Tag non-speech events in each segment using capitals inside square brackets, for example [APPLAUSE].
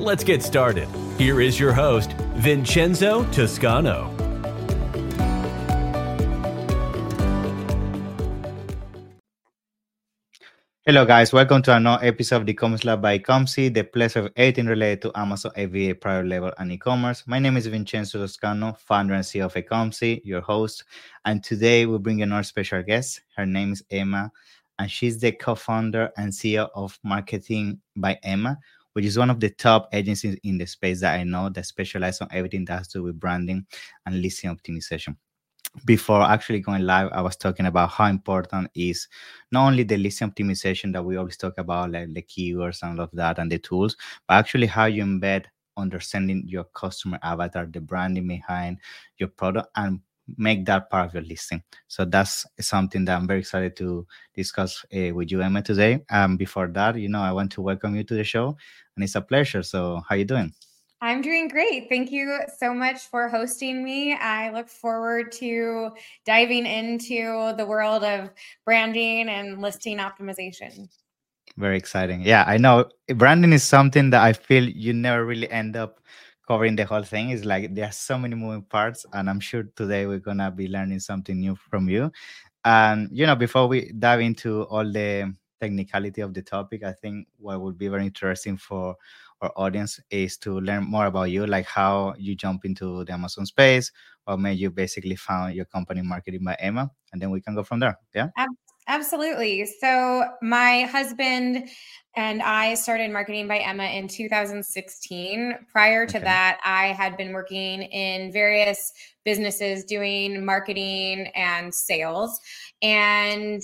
Let's get started. Here is your host, Vincenzo Toscano. Hello, guys. Welcome to another episode of the e-commerce Lab by Ecomcy, the place of everything related to Amazon FBA private label and e-commerce. My name is Vincenzo Toscano, founder and CEO of Ecomcy, your host. And today we bring another special guest. Her name is Emma, and she's the co-founder and CEO of Marketing by Emma, which is one of the top agencies in the space that I know that specialize on everything that has to do with branding and listing optimization. Before actually going live, I was talking about how important is not only the listing optimization that we always talk about, like the keywords and all of that and the tools, but actually how you embed understanding your customer avatar, the branding behind your product, and make that part of your listing. So that's something that I'm very excited to discuss uh, with you, Emma, today. Um, before that, you know, I want to welcome you to the show, and it's a pleasure. So, how you doing? I'm doing great. Thank you so much for hosting me. I look forward to diving into the world of branding and listing optimization. Very exciting. Yeah, I know branding is something that I feel you never really end up covering the whole thing. is like there are so many moving parts, and I'm sure today we're gonna be learning something new from you. And you know, before we dive into all the technicality of the topic, I think what would be very interesting for our audience is to learn more about you, like how you jump into the Amazon space, or made you basically found your company Marketing by Emma, and then we can go from there. Yeah. Absolutely. So, my husband and I started Marketing by Emma in 2016. Prior to okay. that, I had been working in various businesses doing marketing and sales. And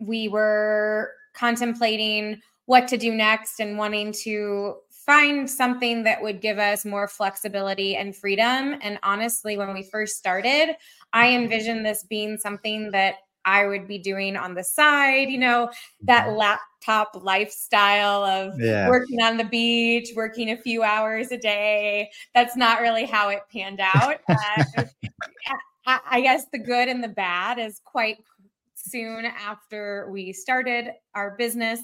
we were contemplating what to do next and wanting to find something that would give us more flexibility and freedom. And honestly, when we first started, I mm-hmm. envisioned this being something that I would be doing on the side, you know, that mm-hmm. laptop lifestyle of yeah. working on the beach, working a few hours a day. That's not really how it panned out. [LAUGHS] Uh, I guess the good and the bad is quite soon after we started our business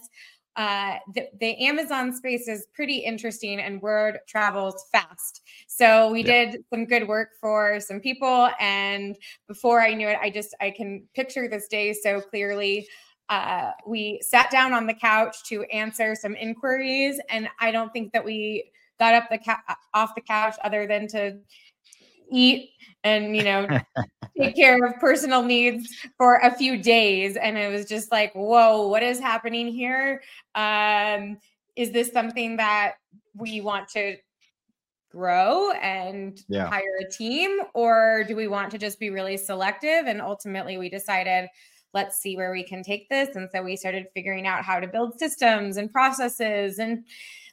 uh, the, the, Amazon space is pretty interesting and word travels fast. So we yeah. did some good work for some people. And before I knew it, I just, I can picture this day so clearly. Uh, we sat down on the couch to answer some inquiries. And I don't think that we got up the ca- off the couch other than to eat and, you know, take [LAUGHS] care of personal needs for a few days. And it was just like, whoa, what is happening here? Um, is this something that we want to grow and yeah. hire a team? Or do we want to just be really selective? And ultimately, we decided, let's see where we can take this. And so we started figuring out how to build systems and processes and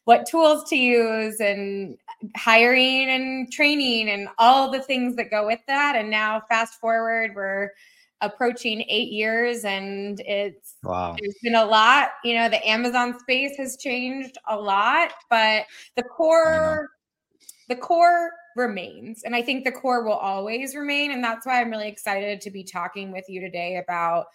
what tools to use and hiring and training and all the things that go with that. And now, fast forward, we're approaching eight years and it's wow. there's been a lot you know the amazon space has changed a lot but the core the core remains and i think the core will always remain and that's why i'm really excited to be talking with you today about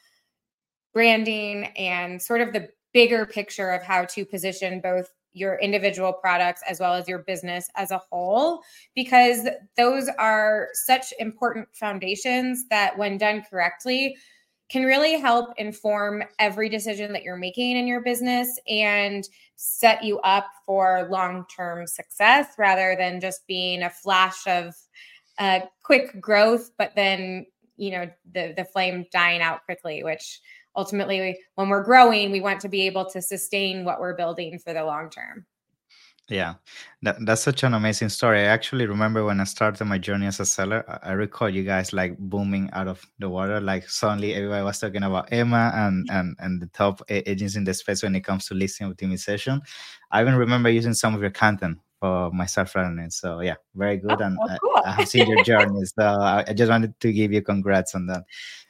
branding and sort of the bigger picture of how to position both your individual products as well as your business as a whole, because those are such important foundations that, when done correctly, can really help inform every decision that you're making in your business and set you up for long term success rather than just being a flash of uh, quick growth, but then you know the the flame dying out quickly, which ultimately when we're growing we want to be able to sustain what we're building for the long term yeah that, that's such an amazing story i actually remember when i started my journey as a seller I, I recall you guys like booming out of the water like suddenly everybody was talking about emma and and and the top agents in the space when it comes to listing optimization i even remember using some of your content for my self learning. So yeah, very good, oh, and oh, cool. I, I, have seen your journey. [LAUGHS] So I, I, just wanted to give you congrats on that.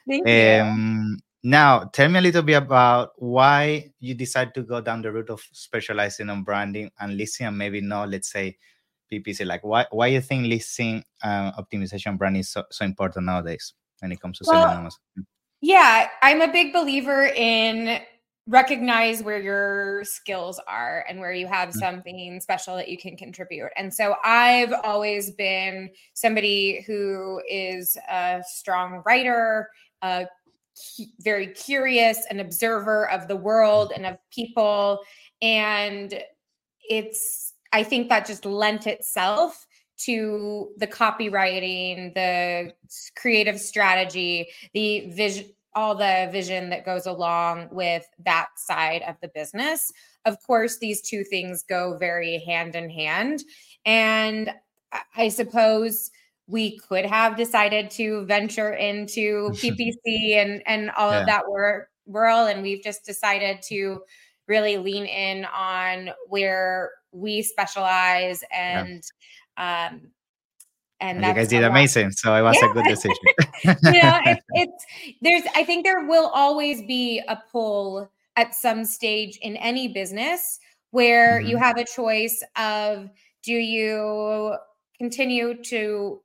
Thank um, you. Now, tell me a little bit about why you decided to go down the route of specializing on branding and listing, and maybe not, let's say, PPC. Like, why why you think listing uh, optimization branding is so, so important nowadays when it comes to well, selling Yeah, I'm a big believer in recognize where your skills are and where you have mm. something special that you can contribute. And so I've always been somebody who is a strong writer, a very curious, an observer of the world and of people. And it's, I think that just lent itself to the copywriting, the creative strategy, the vision, all the vision that goes along with that side of the business. Of course, these two things go very hand in hand. And I suppose we could have decided to venture into [LAUGHS] PPC and, and all yeah. of that work world. And we've just decided to really lean in on where we specialize and yeah. um, and, and you guys did amazing. So it was yeah. a good decision. you know, it, it's there's I think there will always be a pull at some stage in any business where mm-hmm. you have a choice of do you continue to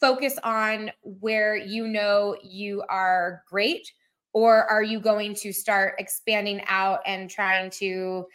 focus on where you know you are great or are you going to start expanding out and trying to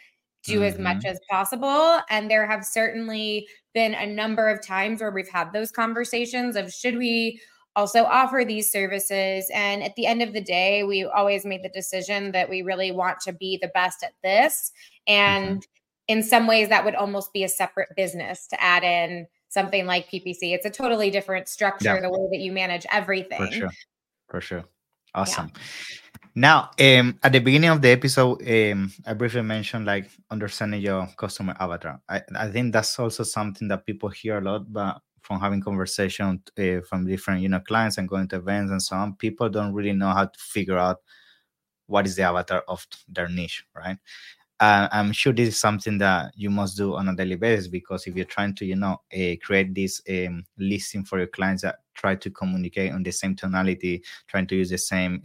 do mm-hmm. as much mm-hmm. as possible and there have certainly been a number of times where we've had those conversations of should we also offer these services and at the end of the day we always made the decision that we really want to be the best at this mm-hmm. and mm-hmm. in some ways that would almost be a separate business to add in something like ppc it's a totally different structure yeah. the way that you manage everything for sure for sure awesome yeah. Now, um, at the beginning of the episode, um, I briefly mentioned like understanding your customer avatar. I, I think that's also something that people hear a lot, but from having conversation uh, from different you know clients and going to events and so on, people don't really know how to figure out what is the avatar of their niche, right? Uh, I'm sure this is something that you must do on a daily basis because if you're trying to, you know, uh, create this um, listing for your clients that try to communicate on the same tonality, trying to use the same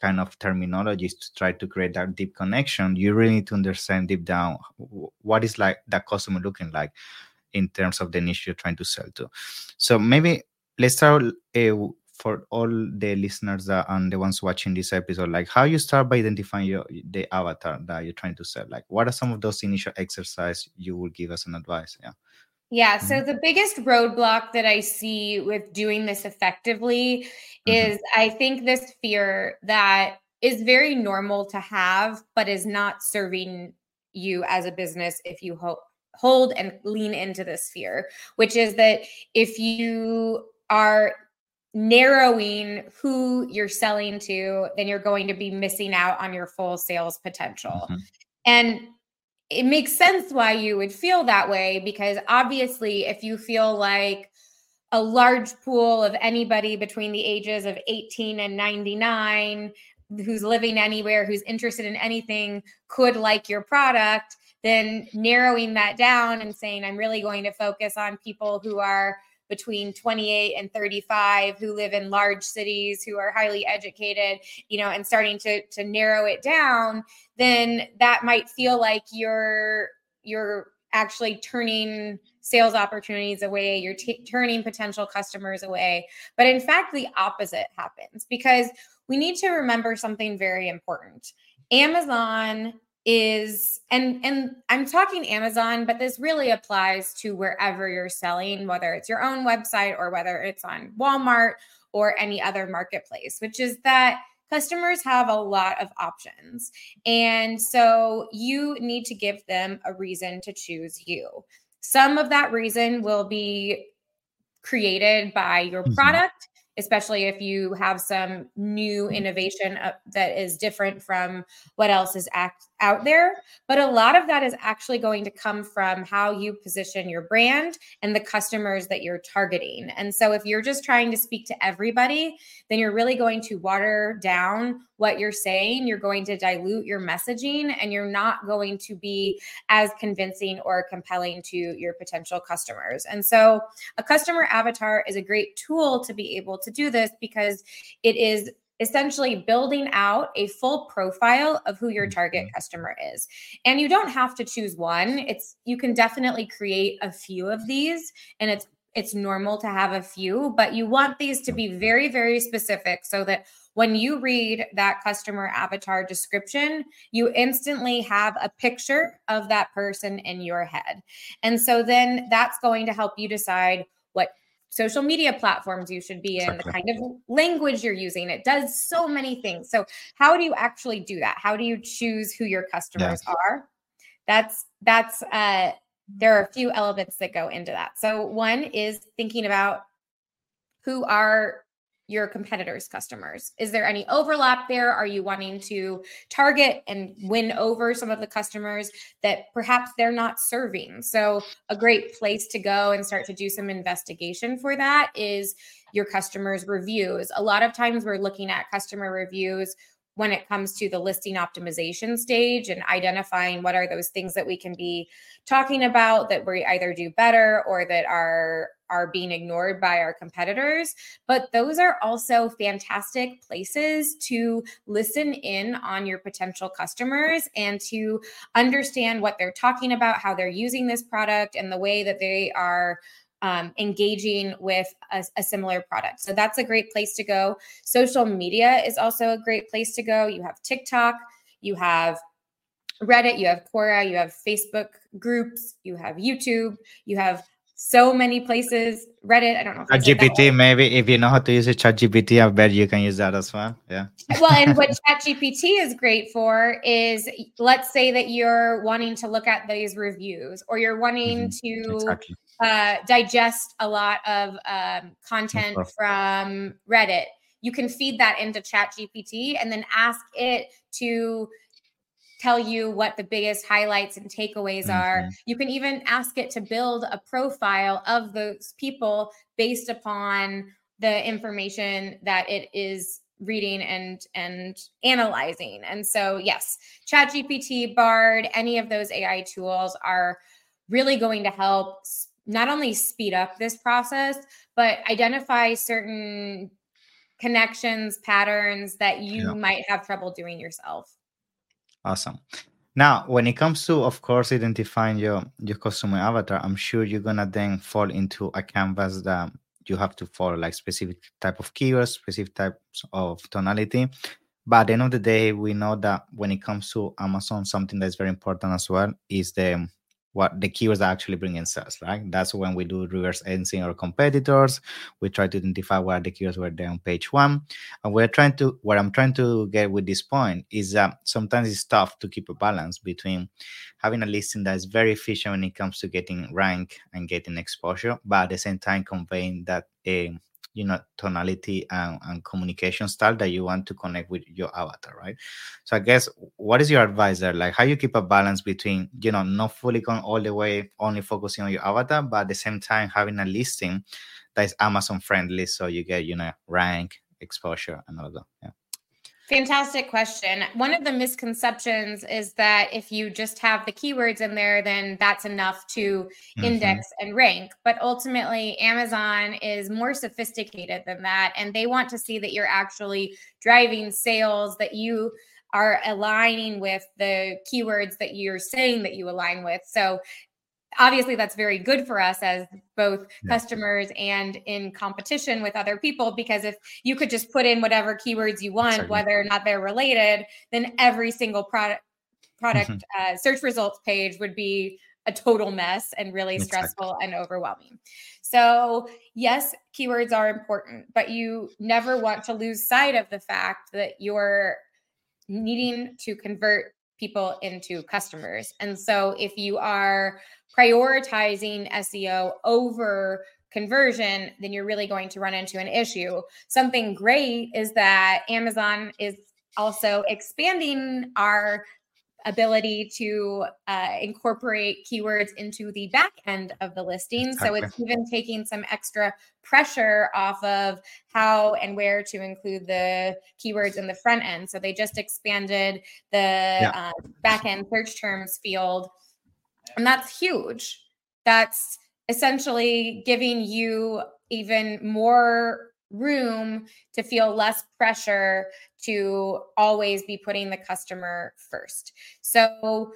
kind of terminologies to try to create that deep connection you really need to understand deep down what is like that customer looking like in terms of the niche you're trying to sell to. So maybe let's start uh, for all the listeners that and the ones watching this episode like how you start by identifying your the avatar that you're trying to sell like what are some of those initial exercise you will give us an advice yeah yeah. So mm-hmm. the biggest roadblock that I see with doing this effectively mm-hmm. is I think this fear that is very normal to have, but is not serving you as a business if you ho- hold and lean into this fear, which is that if you are narrowing who you're selling to, then you're going to be missing out on your full sales potential. Mm-hmm. And it makes sense why you would feel that way because obviously if you feel like a large pool of anybody between the ages of 18 and 99 who's living anywhere who's interested in anything could like your product then narrowing that down and saying i'm really going to focus on people who are between 28 and 35 who live in large cities who are highly educated you know and starting to to narrow it down then that might feel like you're you're actually turning sales opportunities away you're t- turning potential customers away. But in fact the opposite happens because we need to remember something very important. Amazon is and and I'm talking Amazon but this really applies to wherever you're selling whether it's your own website or whether it's on Walmart or any other marketplace which is that customers have a lot of options and so you need to give them a reason to choose you some of that reason will be created by your mm-hmm. product especially if you have some new mm-hmm. innovation uh, that is different from what else is act, out there, but a lot of that is actually going to come from how you position your brand and the customers that you're targeting. And so if you're just trying to speak to everybody, then you're really going to water down what you're saying. You're going to dilute your messaging and you're not going to be as convincing or compelling to your potential customers. And so a customer avatar is a great tool to be able to do this because it is essentially building out a full profile of who your target mm-hmm. customer is. And you don't have to choose one. It's you can definitely create a few of these and it's it's normal to have a few, but you want these to be very very specific so that when you read that customer avatar description, you instantly have a picture of that person in your head. And so then that's going to help you decide social media platforms you should be in, exactly. the kind of language you're using. It does so many things. So, how do you actually do that? How do you choose who your customers yeah. are? That's that's uh there are a few elements that go into that. So, one is thinking about who are your competitors' customers? Is there any overlap there? Are you wanting to target and win over some of the customers that perhaps they're not serving? So, a great place to go and start to do some investigation for that is your customers' reviews. A lot of times we're looking at customer reviews when it comes to the listing optimization stage and identifying what are those things that we can be talking about that we either do better or that are are being ignored by our competitors. But those are also fantastic places to listen in on your potential customers and to understand what they're talking about how they're using this product and the way that they are um, engaging with a, a, similar product. So that's a great place to go. Social media is also a great place to go. You have TikTok, you have Reddit, you have Quora, you have Facebook groups, you have YouTube, you have so many places. Reddit, I don't know. Chat GPT, maybe if you know how to use it, Chat GPT, I bet you can use that as well. Yeah. well, and what [LAUGHS] Chat GPT is great for is let's say that you're wanting to look at these reviews or you're wanting mm-hmm. to exactly uh, digest a lot of um, content from Reddit. You can feed that into Chat GPT and then ask it to tell you what the biggest highlights and takeaways mm-hmm. are. You can even ask it to build a profile of those people based upon the information that it is reading and and analyzing. And so yes, ChatGPT, Bard, any of those AI tools are really going to help not only speed up this process, but identify certain connections, patterns that you yeah. might have trouble doing yourself. Awesome. Now, when it comes to, of course, identifying your your customer avatar, I'm sure you're gonna then fall into a canvas that you have to follow like specific type of keywords, specific types of tonality. But at the end of the day, we know that when it comes to Amazon, something that's very important as well is the what the keywords are actually bring in sales, right? That's when we do reverse engineering our competitors. We try to identify what the keywords were there on page one. And we're trying to, what I'm trying to get with this point is that sometimes it's tough to keep a balance between having a listing that is very efficient when it comes to getting rank and getting exposure, but at the same time conveying that a you know tonality and, and communication style that you want to connect with your avatar right? So i guess what is your advice there? Like how you keep a balance between you know not fully going all the way only focusing on your avatar but at the same time having a listing that is amazon friendly so you get you know rank exposure and all that yeah Fantastic question. One of the misconceptions is that if you just have the keywords in there, then that's enough to mm-hmm. index and rank. But ultimately, Amazon is more sophisticated than that. And they want to see that you're actually driving sales, that you are aligning with the keywords that you're saying that you align with. So obviously that's very good for us as both yeah. customers and in competition with other people because if you could just put in whatever keywords you want Certainly. whether or not they're related then every single product product mm-hmm. uh, search results page would be a total mess and really stressful and overwhelming. So, yes, keywords are important, but you never want to lose sight of the fact that you're needing to convert people into customers. And so, if you are prioritizing SEO over conversion, then you're really going to run into an issue. Something great is that Amazon is also expanding our ability to uh, incorporate keywords into the back end of the listing. Exactly. So it's even taking some extra pressure off of how and where to include the keywords in the front end. So they just expanded the yeah. uh, back end search terms field. And that's huge. That's essentially giving you even more room to feel less pressure to always be putting the customer first. So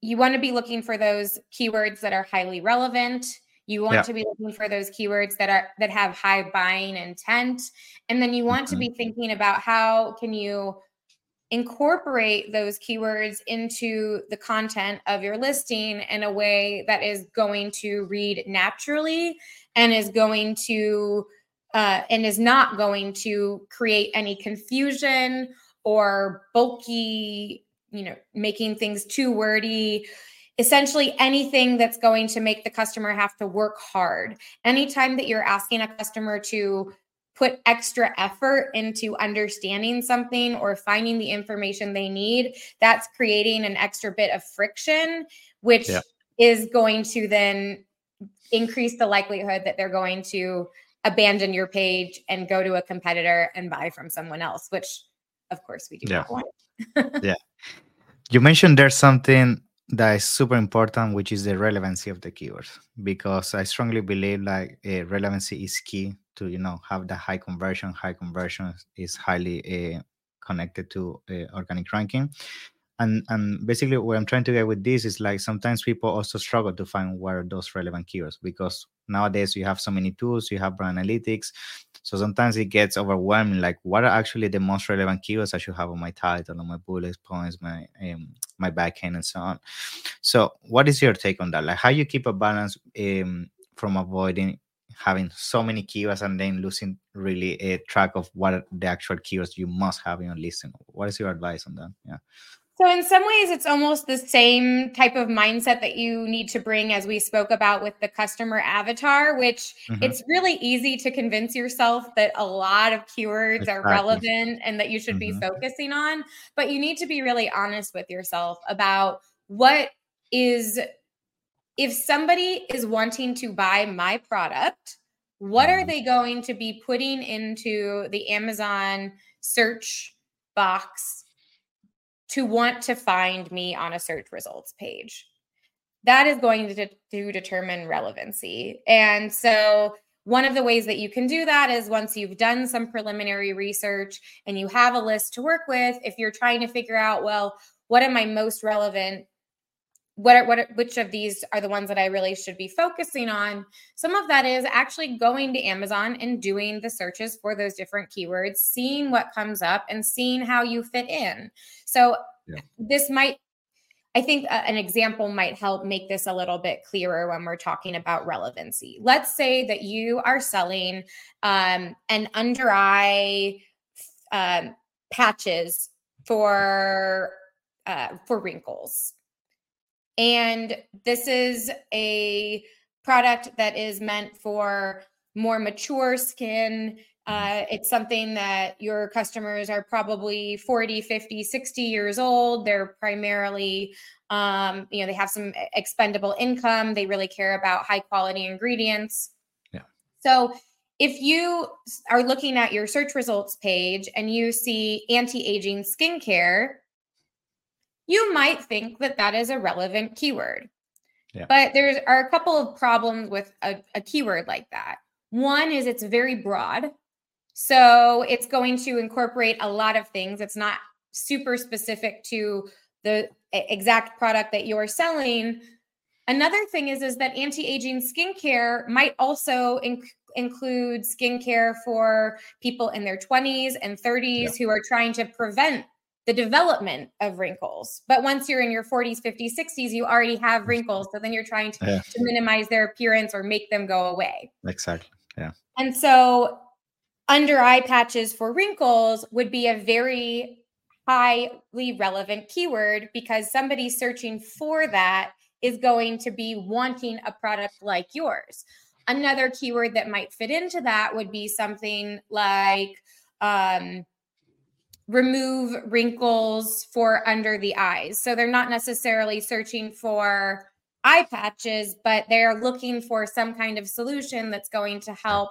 you want to be looking for those keywords that are highly relevant. You want yeah. to be looking for those keywords that are that have high buying intent and then you want mm-hmm. to be thinking about how can you incorporate those keywords into the content of your listing in a way that is going to read naturally and is going to uh, and is not going to create any confusion or bulky, you know, making things too wordy. Essentially, anything that's going to make the customer have to work hard. Anytime that you're asking a customer to put extra effort into understanding something or finding the information they need, that's creating an extra bit of friction, which yeah. is going to then increase the likelihood that they're going to abandon your page and go to a competitor and buy from someone else, which of course we do yeah. not want. yeah. [LAUGHS] You mentioned there's something that is super important, which is the relevancy of the keywords, because I strongly believe like uh, relevancy is key to you know have the high conversion. High conversion is highly uh, connected to uh, organic ranking and and basically what i'm trying to get with this is like sometimes people also struggle to find where those relevant keywords because nowadays you have so many tools you have brand analytics so sometimes it gets overwhelming like what are actually the most relevant keywords i should have on my title on my bullet points my um, my backend and so on. So what is your take on that? Like how you keep a balance um, from avoiding having so many keywords and then losing really a track of what the actual keywords you must have in your listing? What is your advice on that? Yeah so, in some ways, it's almost the same type of mindset that you need to bring as we spoke about with the customer avatar, which mm-hmm. it's really easy to convince yourself that a lot of keywords exactly. are relevant and that you should mm-hmm. be focusing on. But you need to be really honest with yourself about what is, if somebody is wanting to buy my product, what are mm-hmm. they going to be putting into the Amazon search box? To want to find me on a search results page. That is going to, to determine relevancy. And so, one of the ways that you can do that is once you've done some preliminary research and you have a list to work with, if you're trying to figure out, well, what am I most relevant what are, what are, which of these are the ones that I really should be focusing on? Some of that is actually going to Amazon and doing the searches for those different keywords, seeing what comes up and seeing how you fit in. So yeah. this might I think uh, an example might help make this a little bit clearer when we're talking about relevancy. Let's say that you are selling um, an under eye um, patches for uh, for wrinkles and this is a product that is meant for more mature skin. Uh, it's something that your customers are probably 40, 50, 60 years old. They're primarily, um, you know, they have some expendable income. They really care about high quality ingredients. Yeah. So if you are looking at your search results page and you see anti aging skincare, you might think that that is a relevant keyword. Yeah. But there are a couple of problems with a, a keyword like that. One is it's very broad. So it's going to incorporate a lot of things. It's not super specific to the exact product that you're selling. Another thing is is that anti-aging skincare might also inc- include skincare for people in their 20s and 30s yeah. who are trying to prevent the development of wrinkles. But once you're in your 40s, 50s, 60s, you already have wrinkles. So then you're trying to, yeah. to minimize their appearance or make them go away. Exactly. Yeah. And so under eye patches for wrinkles would be a very highly relevant keyword because somebody searching for that is going to be wanting a product like yours. Another keyword that might fit into that would be something like um, remove wrinkles for under the eyes. So they're not necessarily searching for eye patches, but they're looking for some kind of solution that's going to help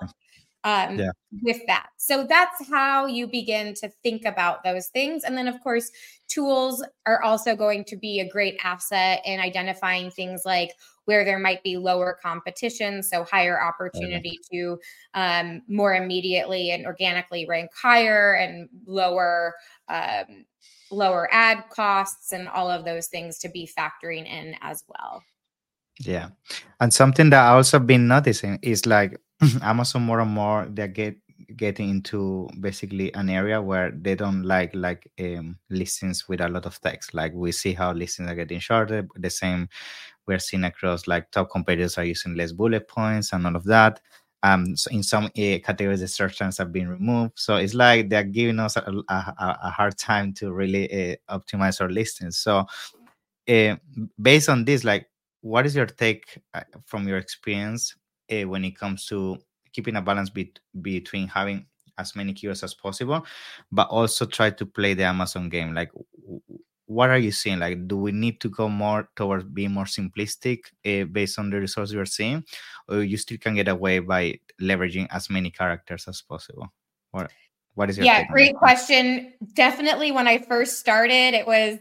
um, yeah. with that. So that's how you begin to think about those things. And then, of course, tools are also going to be a great asset in identifying things like where there might be lower competition, so higher opportunity to um, more immediately and organically rank higher and lower. Um, lower ad costs and all of those things to be factoring in as well. Yeah. And something that I also been noticing is like [CLEARS THROAT] Amazon more and more they get getting into basically an area where they don't like like um, listings with a lot of text. Like we see how listings are getting shorter. The same we're seeing across like top competitors are using less bullet points and all of that. Um, so in some uh, categories, the search terms have been removed. So it's like they're giving us a, a, a hard time to really uh, optimize our listings. So uh, based on this, like, what is your take uh, from your experience when it comes to keeping a balance be- between having as many keywords as possible, but also try to play the Amazon game. Like, what are you seeing? Like, do we need to go more towards being more simplistic uh, based on the results you're seeing, or you still can get away by leveraging as many characters as possible? What What is your yeah? Great question. Definitely, when I first started, it was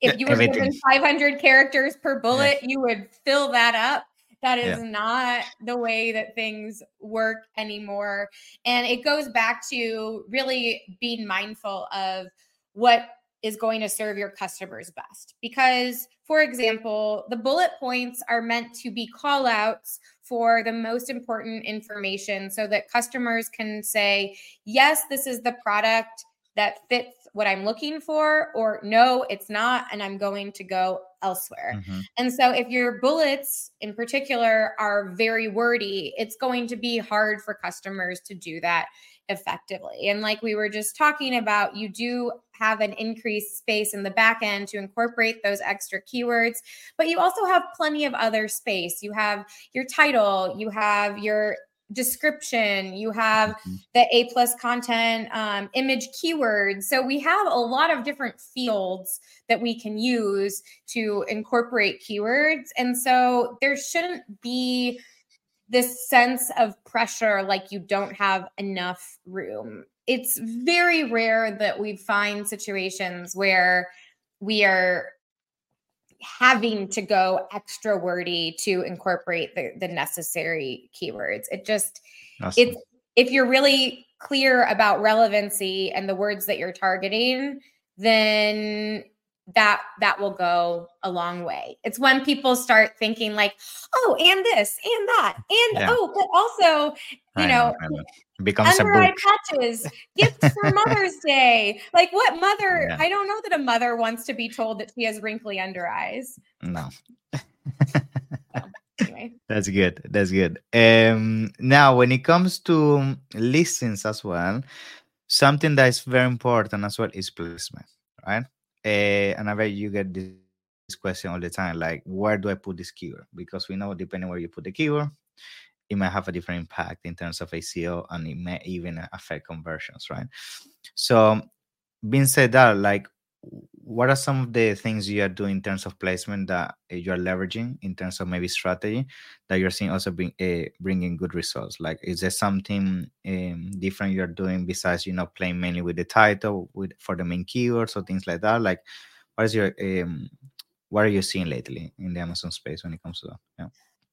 if you were given 500 characters per bullet, yeah. you would fill that up. That is yeah. not the way that things work anymore. And it goes back to really being mindful of what is going to serve your customers best. Because, for example, the bullet points are meant to be call outs for the most important information so that customers can say, yes, this is the product that fits what I'm looking for, or no, it's not, and I'm going to go elsewhere. Mm-hmm. And so, if your bullets in particular are very wordy, it's going to be hard for customers to do that effectively. And like we were just talking about, you do have an increased space in the back end to incorporate those extra keywords, but you also have plenty of other space. You have your title, you have your description. You have mm-hmm. the a plus content um, image keywords. So we have a lot of different fields that we can use to incorporate keywords. And so there shouldn't be this sense of pressure like you don't have enough room. It's very rare that we find situations where we are having to go extra wordy to incorporate the, the necessary keywords. It just awesome. it's if you're really clear about relevancy and the words that you're targeting, then that that will go a long way. It's when people start thinking like, oh, and this and that, and yeah. oh, but also, you know, know, becomes under eye patches, [LAUGHS] gifts for Mother's Day. Like, what mother? Yeah. I don't know that a mother wants to be told that she has wrinkly under eyes. No. anyway. [LAUGHS] That's good. That's good. Um, now, when it comes to listings as well, something that is very important as well is placement, right? Uh, and I bet you get this question all the time, like where do I put this keyword? Because we know depending where you put the keyword, it might have a different impact in terms of SEO and it may even affect conversions, right? So, being said that, like, what are some of the things you are doing in terms of placement that you are leveraging in terms of maybe strategy that you're seeing also bring, uh, bringing good results? Like, is there something um, different you're doing besides you know playing mainly with the title with for the main keywords or things like that? Like, what is your um, what are you seeing lately in the Amazon space when it comes to that? Yeah.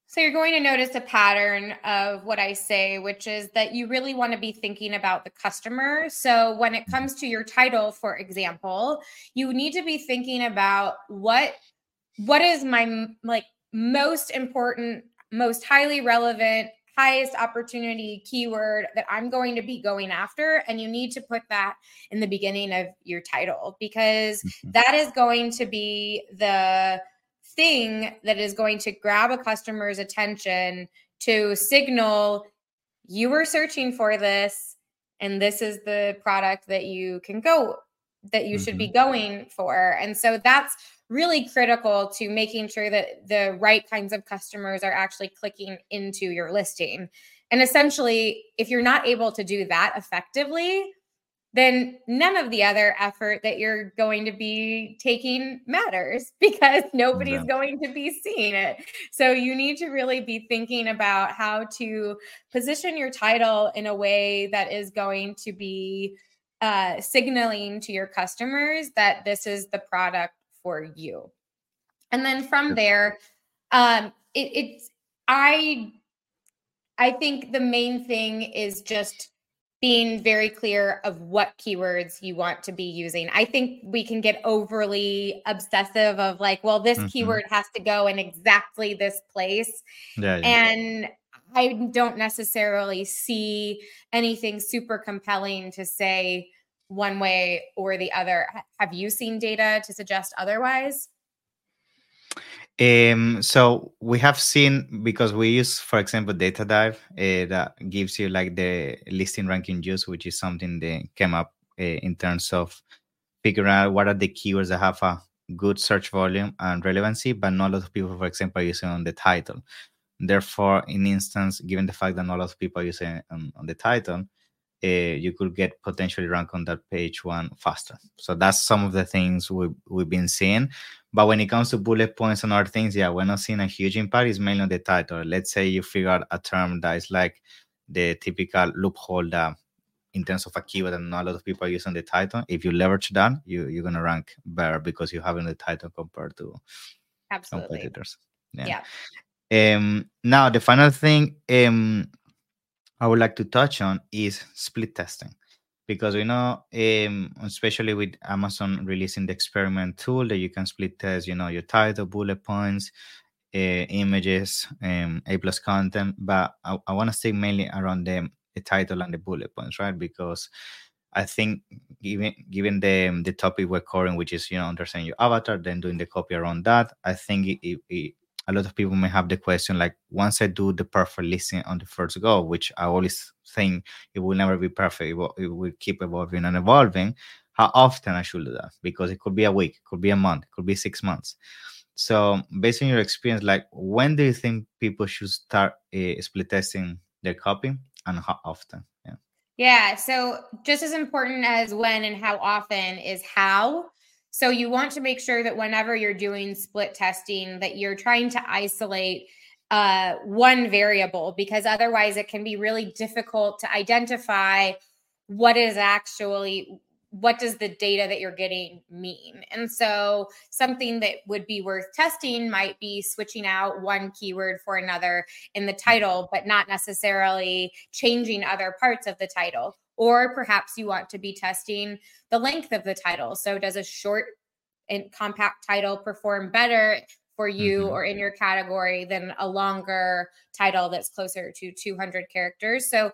So you're going to notice a pattern of what I say, which is that you really want to be thinking about the customer. So when it comes to your title, for example, you need to be thinking about what what is my like most important, most highly relevant, highest opportunity keyword that I'm going to be going after and you need to put that in the beginning of your title because mm-hmm. that is going to be the thing that is going to grab a customer's attention to signal you were searching for this and this is the product that you can go that you mm-hmm. should be mm-hmm. going for and so that's really critical to making sure that the right kinds of customers are actually clicking into your listing and essentially if you're not able to do that effectively then none of the other effort that you're going to be taking matters [LAUGHS] because nobody's yeah. going to be seeing it. So you need to really be thinking about how to position your title in a way that is going to be uh, signaling to your customers that this is the product for you. And then from there, um, it, it's I I think the main thing is just being very clear of what keywords you want to be using. I think we can get overly obsessive of like, well, this mm-hmm. keyword has to go in exactly this place. Yeah, yeah. And I don't necessarily see anything super compelling to say one way or the other. Have you seen data to suggest otherwise? Um, so we have seen because we use, for example, Data Dive uh, that gives you like the listing ranking juice, which is something that came up uh, in terms of figuring out what are the keywords that have a good search volume and relevancy, but not a lot of people, for example, are using on the title. Therefore, in instance, given the fact that not a lot of people are using on, on the title, uh, you could get potentially rank on that page one faster. So that's some of the things we, we've been seeing. But when it comes to bullet points and other things, yeah, we're not seeing a huge impact. It's mainly on the title. Let's say you figure out a term that is like the typical loophole that in terms of a keyword and not a lot of people are using the title. If you leverage that, you, you're gonna rank better because you have in the title compared to Absolutely. competitors. Yeah. yeah. Um now the final thing um I would like to touch on is split testing because we know um, especially with amazon releasing the experiment tool that you can split test you know your title bullet points uh, images um, a plus content. But i, I want to stay mainly around the, the title and the bullet points right? Because i think given given the the topic we're covering which is you know understanding your avatar then doing the copy around that i think it, it, it a lot of people may have the question like once i do the perfect listing on the first go which i always think it will never be perfect it will, it will keep evolving and evolving how often i should do that? Because it could be a week it could be a month it could be six months. So based on your experience like when do you think people should start uh, split testing their copy and how often? Yeah. Yeah so just as important as when and how often is how so you want to make sure that whenever you're doing split testing that you're trying to isolate uh, one variable because otherwise it can be really difficult to identify what is actually what does the data that you're getting mean? And so something that would be worth testing might be switching out one keyword for another in the title, but not necessarily changing other parts of the title. Or perhaps you want to be testing the length of the title. So, does a short and compact title perform better for you mm-hmm. or in your category than a longer title that's closer to 200 characters? So,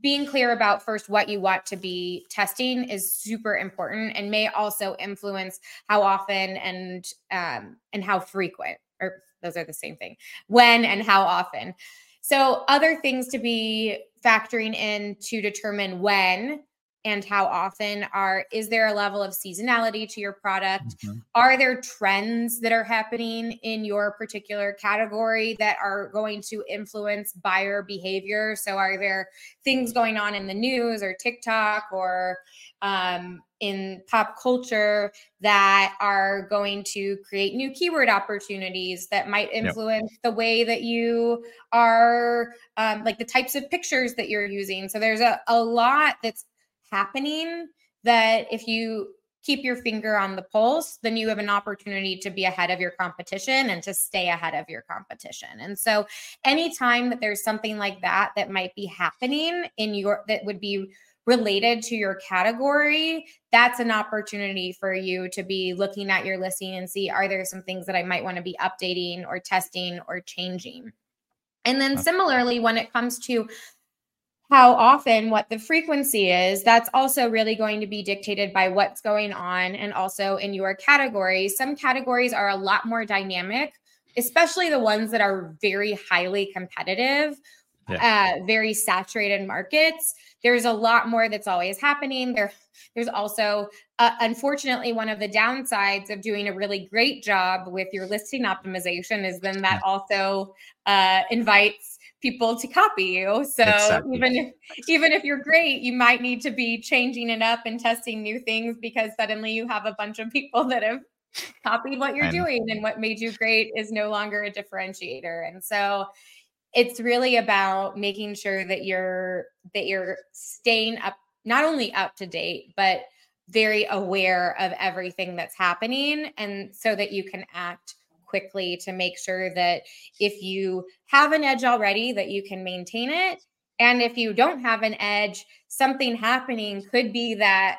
being clear about first what you want to be testing is super important and may also influence how often and um, and how frequent or those are the same thing when and how often so, other things to be factoring in to determine when and how often are is there a level of seasonality to your product mm-hmm. are there trends that are happening in your particular category that are going to influence buyer behavior so are there things going on in the news or tiktok or um, in pop culture that are going to create new keyword opportunities that might influence yep. the way that you are um, like the types of pictures that you're using so there's a, a lot that's happening that if you keep your finger on the pulse, then you have an opportunity to be ahead of your competition and to stay ahead of your competition. And so, anytime that there's something like that that might be happening in your that would be related to your category, that's an opportunity for you to be looking at your listing and see are there some things that I might want to be updating or testing or changing. And then similarly, when it comes to how often, what the frequency is, that's also really going to be dictated by what's going on and also in your category. Some categories are a lot more dynamic, especially the ones that are very highly competitive, yeah. uh, very saturated markets. There's a lot more that's always happening. There, there's also, uh, unfortunately, one of the downsides of doing a really great job with your listing optimization is then that also uh, invites people to copy you. So exactly. even if even if you're great, you might need to be changing it up and testing new things because suddenly you have a bunch of people that have copied what you're and, doing and what made you great is no longer a differentiator. And so it's really about making sure that you're that you're staying up not only up to date, but very aware of everything that's happening and so that you can act quickly to make sure that if you have an edge already that you can maintain it. And if you don't have an edge something happening could be that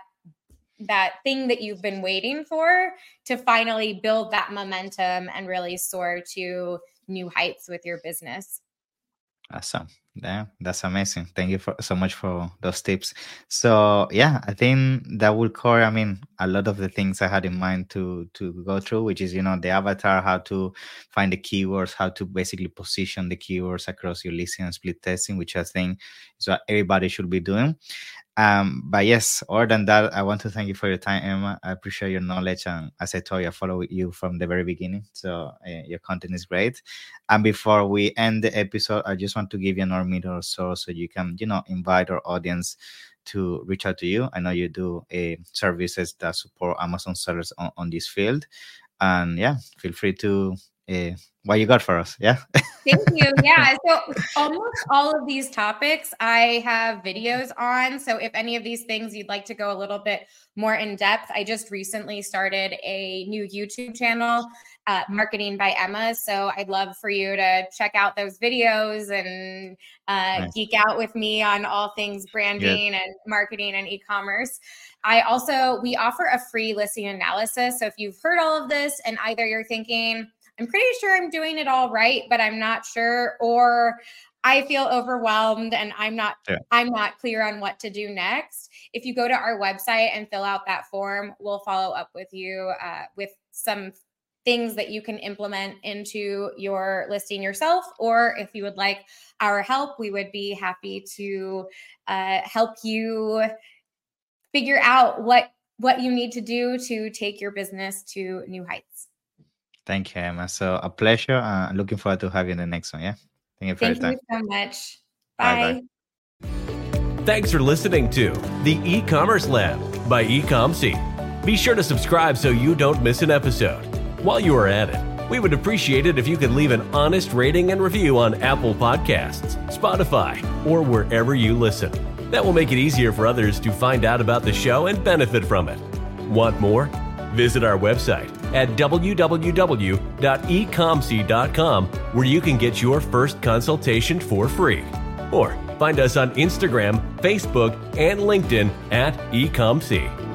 that thing that you've been waiting for to finally build that momentum and really soar to new heights with your business awesome yeah, that's amazing. Thank you for so much for those tips. So yeah, I think that will cover. I mean, a lot of the things I had in mind to to go through, which is you know the avatar, how to find the keywords, how to basically position the keywords across your listing and split testing, which I think is what everybody should be doing. Um, but yes, other than that, I want to thank you for your time, Emma. I appreciate your knowledge, and as I told you, I follow you from the very beginning, so uh, your content is great. And before we end the episode, I just want to give you another minute or so, so you can, you know, invite our audience to reach out to you. I know you do uh, services that support Amazon sellers on, on this field, and yeah, feel free to uh, what you got for us. Yeah. [LAUGHS] Thank you. Yeah. So almost all of these topics I have videos on. So if any of these things you'd like to go a little bit more in depth, I just recently started a new YouTube channel, uh, Marketing by Emma. So I'd love for you to check out those videos and uh, nice. geek out with me on all things branding and marketing and e-commerce. I also we offer a free listing analysis. So if you've heard all of this and either you're thinking I'm pretty sure I'm doing it all right, but I'm not sure. Or I feel overwhelmed and I'm not yeah. I'm not clear on what to do next. If you go to our website and fill out that form, we'll follow up with you uh, with some things that you can implement into your listing yourself. Or if you would like our help, we would be happy to uh, help you figure out what what you need to do to take your business to new heights. Thank you, Emma. So a pleasure. Uh, looking forward to having you in the next one. Yeah. Thank you for Thank your time. you so much. Bye. Bye. Thanks for listening to the e-commerce lab by Ecomcy. Be sure to subscribe so you don't miss an episode. While you are at it, we would appreciate it if you could leave an honest rating and review on Apple Podcasts, Spotify, or wherever you listen. That will make it easier for others to find out about the show and benefit from it. Want more? Visit our website at www.ecomcy.com, where you can get your first consultation for free. Or find us on Instagram, Facebook, and LinkedIn at ecomcy.